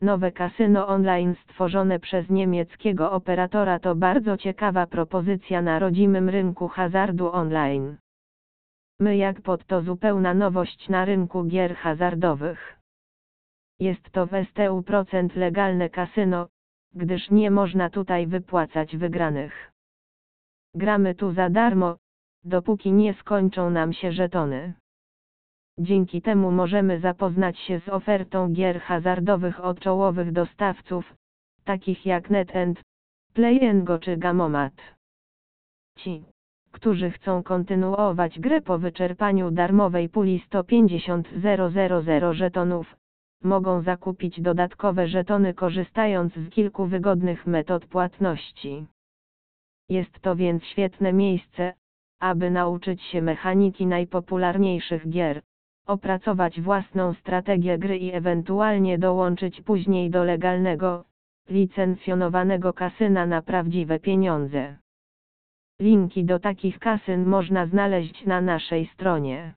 Nowe kasyno online stworzone przez niemieckiego operatora to bardzo ciekawa propozycja na rodzimym rynku hazardu online. My jak pod to zupełna nowość na rynku gier hazardowych. Jest to w STU procent legalne kasyno, gdyż nie można tutaj wypłacać wygranych. Gramy tu za darmo, dopóki nie skończą nam się żetony. Dzięki temu możemy zapoznać się z ofertą gier hazardowych od czołowych dostawców, takich jak NetEnt, PlayEngo czy Gamomat. Ci, którzy chcą kontynuować grę po wyczerpaniu darmowej puli 150 000 żetonów, mogą zakupić dodatkowe żetony korzystając z kilku wygodnych metod płatności. Jest to więc świetne miejsce, aby nauczyć się mechaniki najpopularniejszych gier, opracować własną strategię gry i ewentualnie dołączyć później do legalnego, licencjonowanego kasyna na prawdziwe pieniądze. Linki do takich kasyn można znaleźć na naszej stronie.